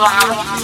Wow.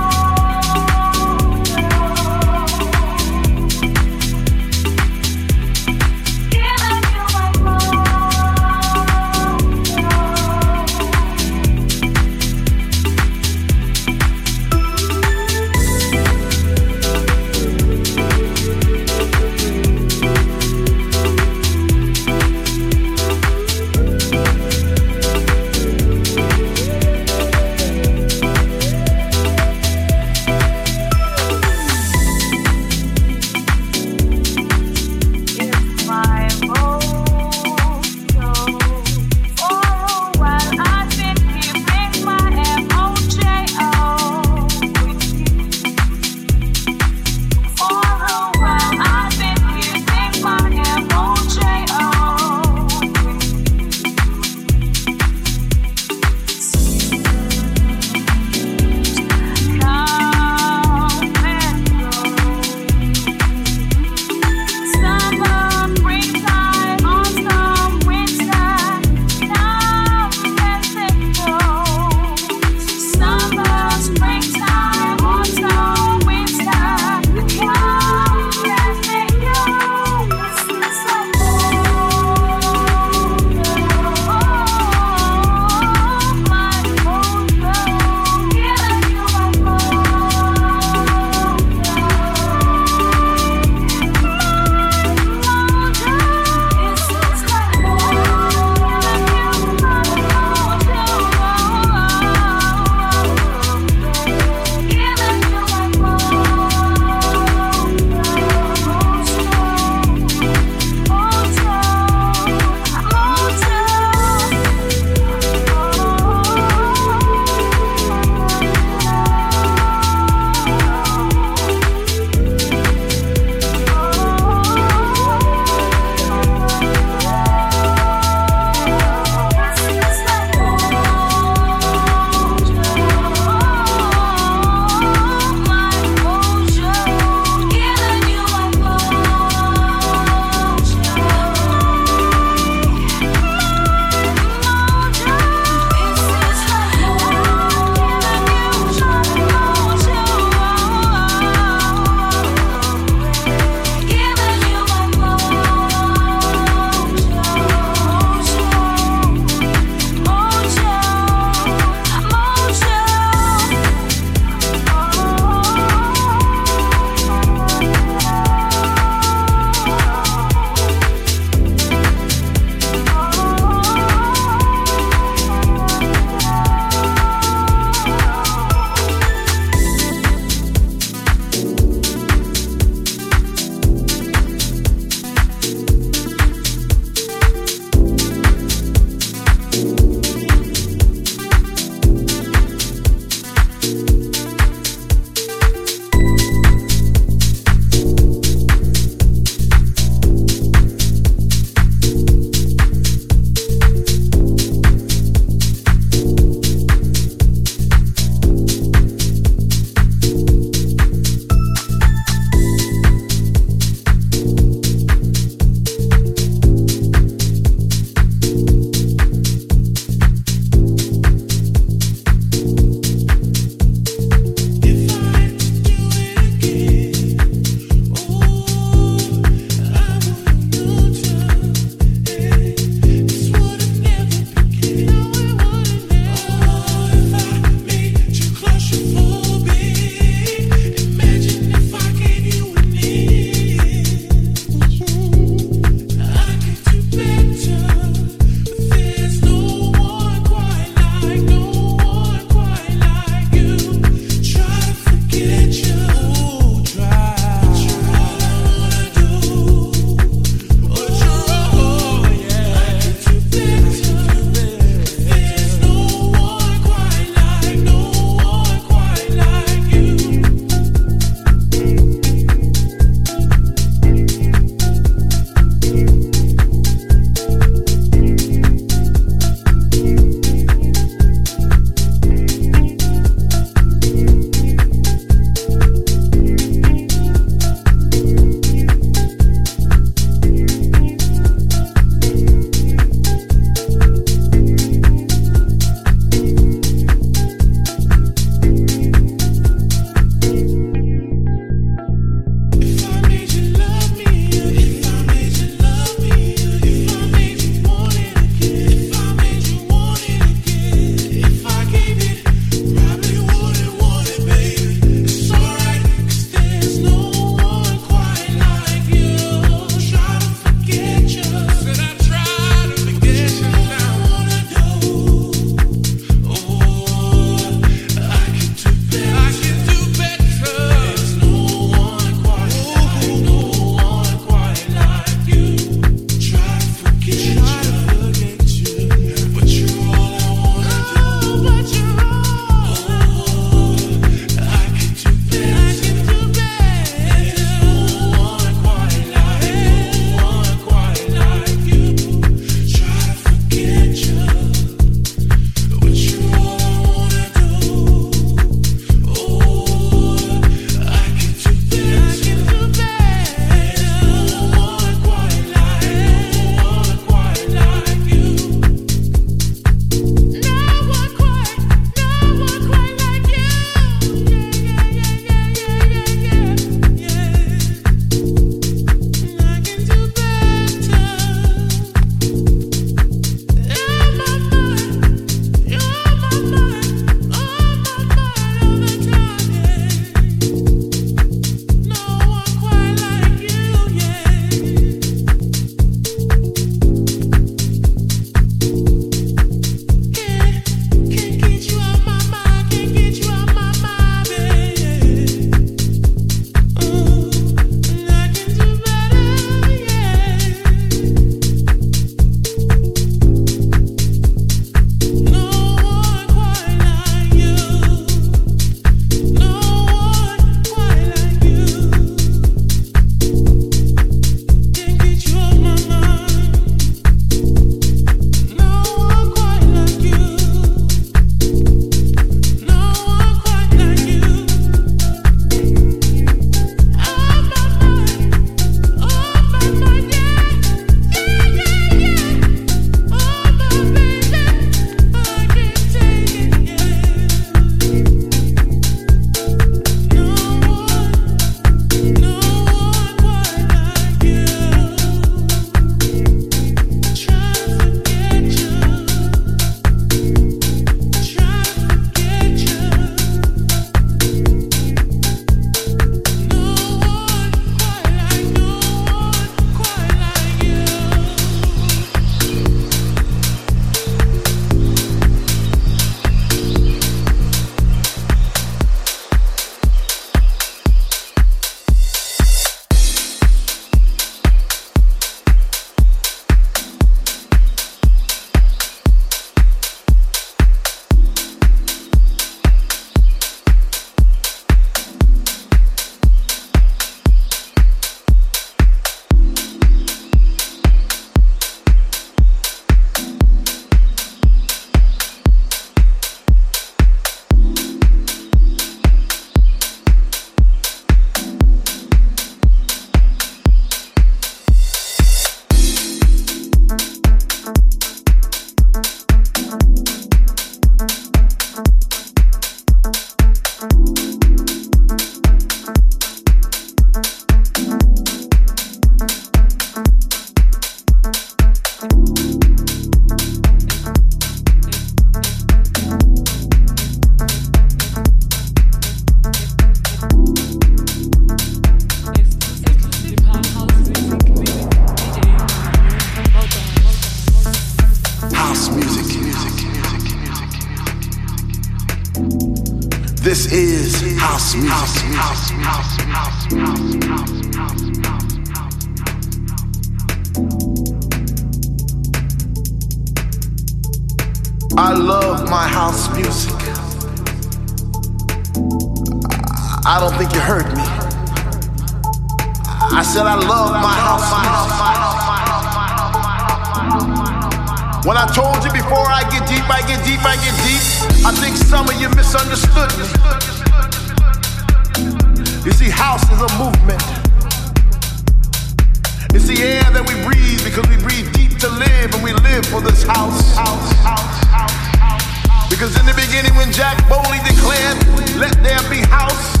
It's the air that we breathe because we breathe deep to live and we live for this house. house, house, house because in the beginning when Jack Bowley declared, let there be house,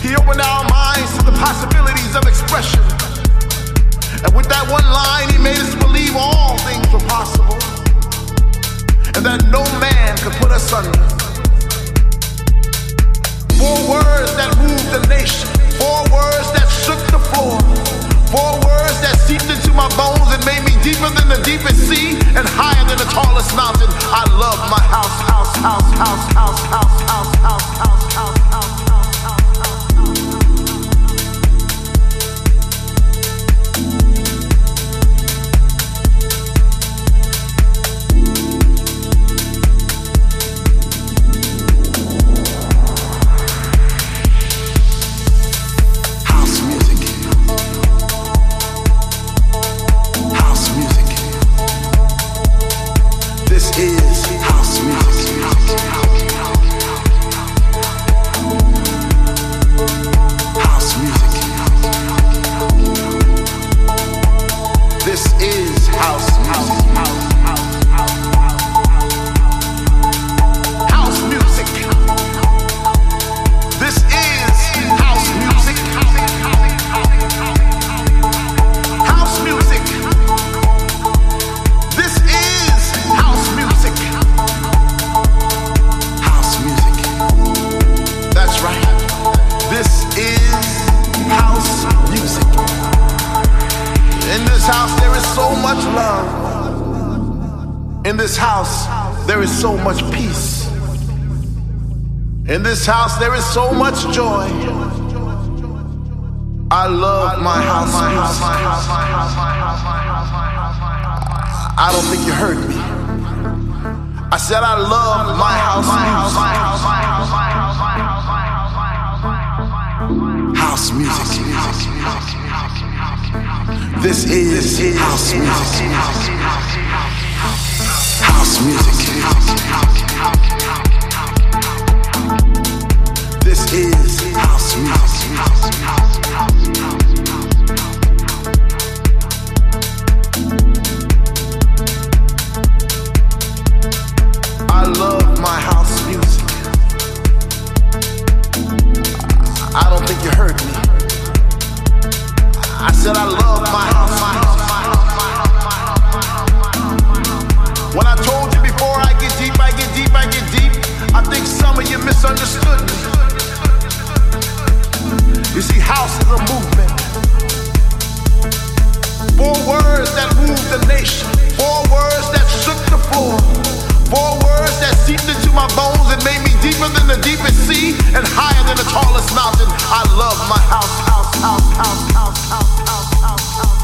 he opened our minds to the possibilities of expression. And with that one line, he made us believe all things were possible. And that no man could put us under. Four words that moved the nation. Four words that shook the floor. Four words that seeped into my bones and made me deeper than the deepest sea and higher than the tallest mountain. I love my house, house, house, house, house, house, house, house, house, house, house. house there is so much joy. I love my house. I don't think you heard me. I said I love my house. House music. This is house music. House music. This is house music. I love my house music. I don't think you heard me. I said I love my When I told you before, I get deep, I get deep, I get deep. I think some of you misunderstood me house is a movement. Four words that moved the nation. Four words that shook the floor. Four words that seeped into my bones and made me deeper than the deepest sea and higher than the tallest mountain. I love my house, house, house, house, house, house, house, house, house, house.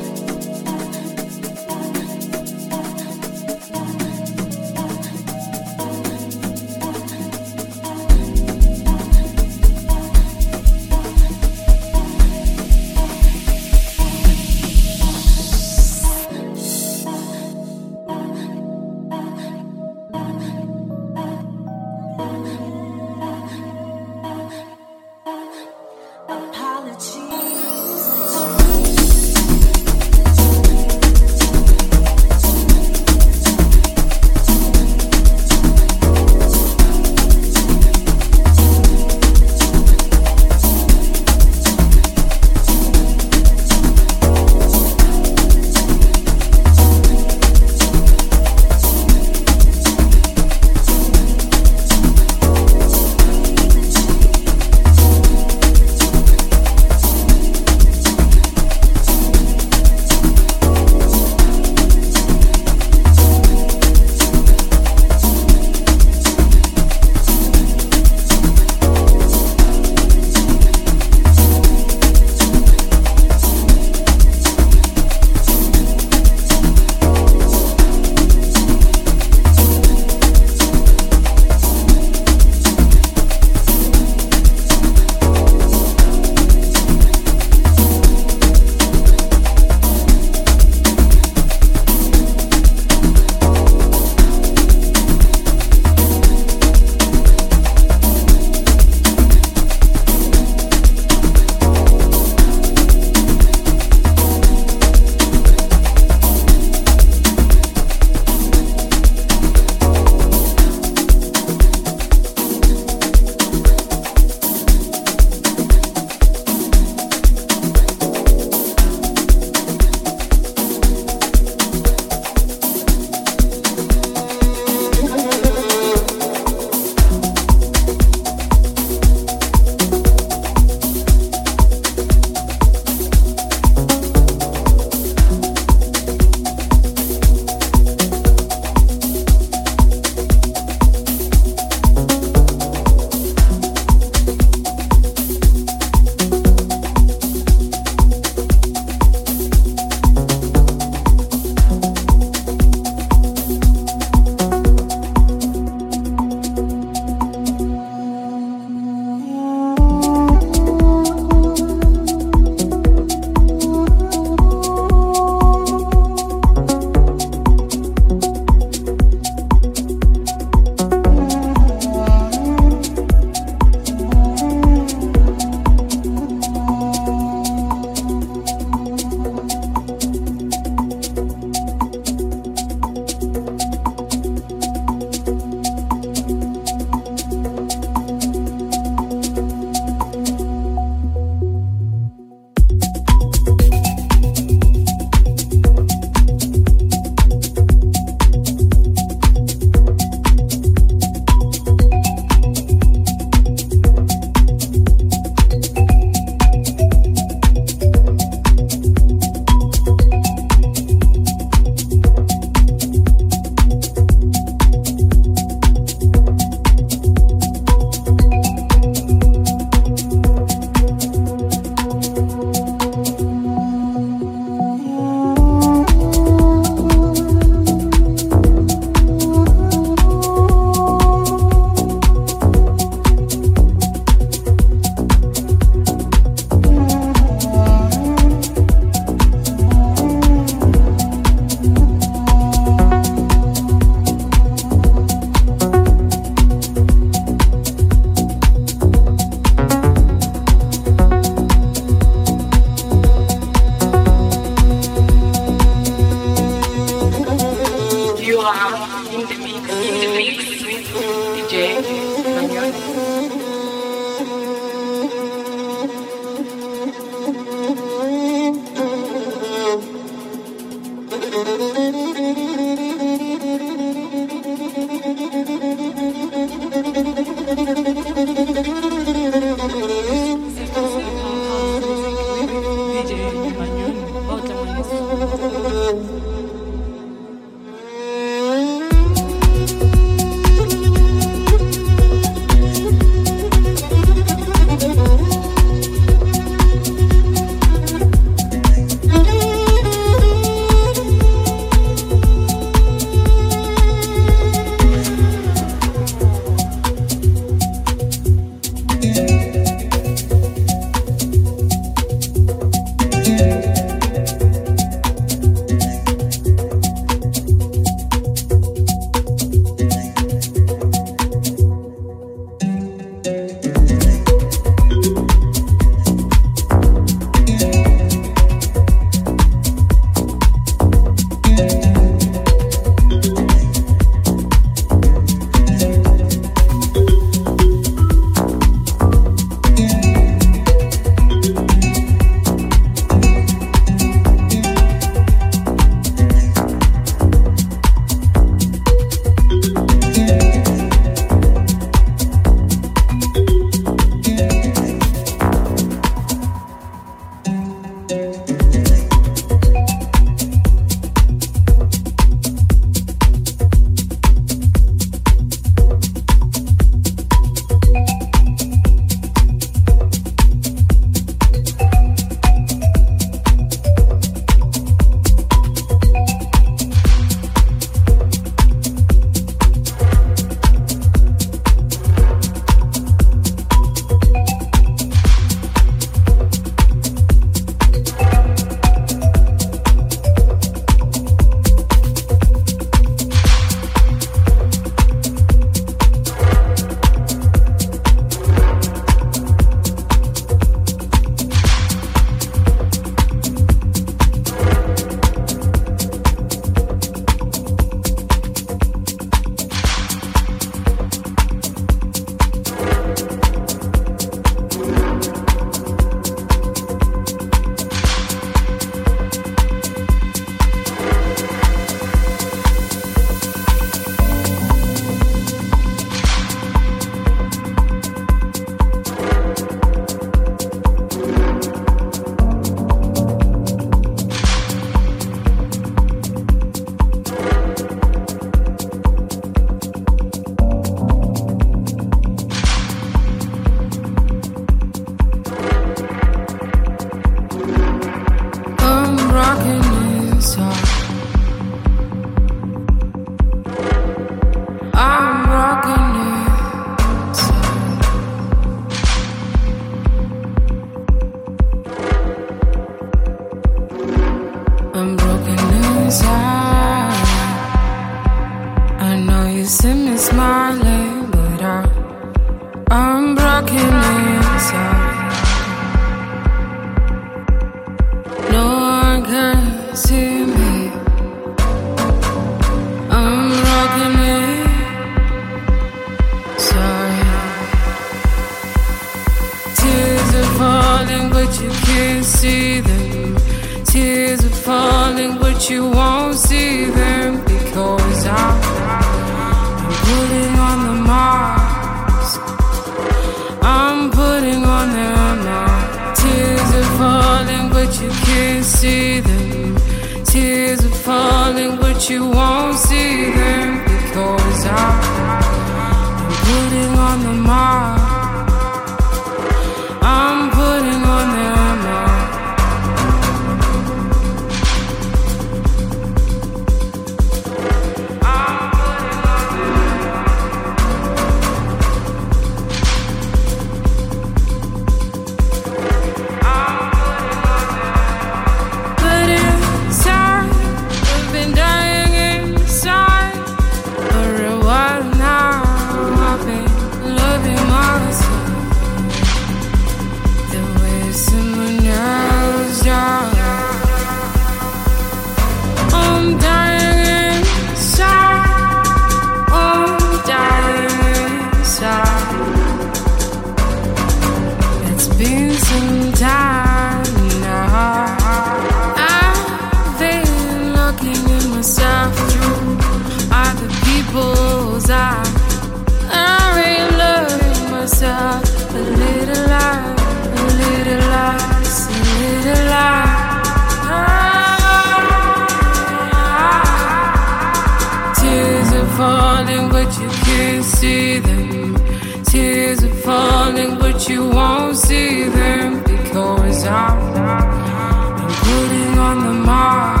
Are falling, but you can't see them. Tears are falling, but you won't see them because I'm, I'm putting on the mark.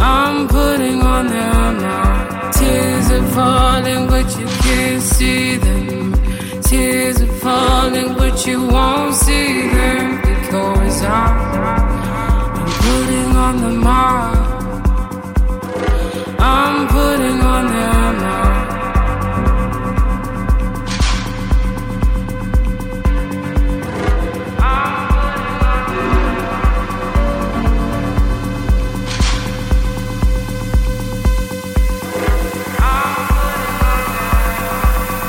I'm putting on the mark. Tears are falling, but you can't see them. Tears are falling, but you won't see them because I'm, I'm putting on the mark. I'm putting on the mark.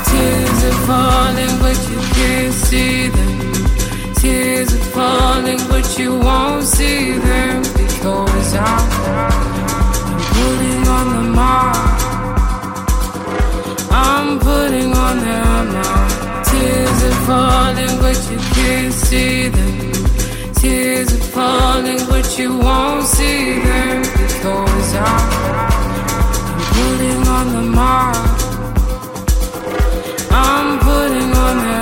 Tears are falling, but you can't see them. Tears are falling, but you won't see them because I'm, I'm putting on the mark. I'm putting on the mark. Tears are falling, but you can't see them. Tears are falling, but you won't see them because I'm, putting on the mark. I'm putting on the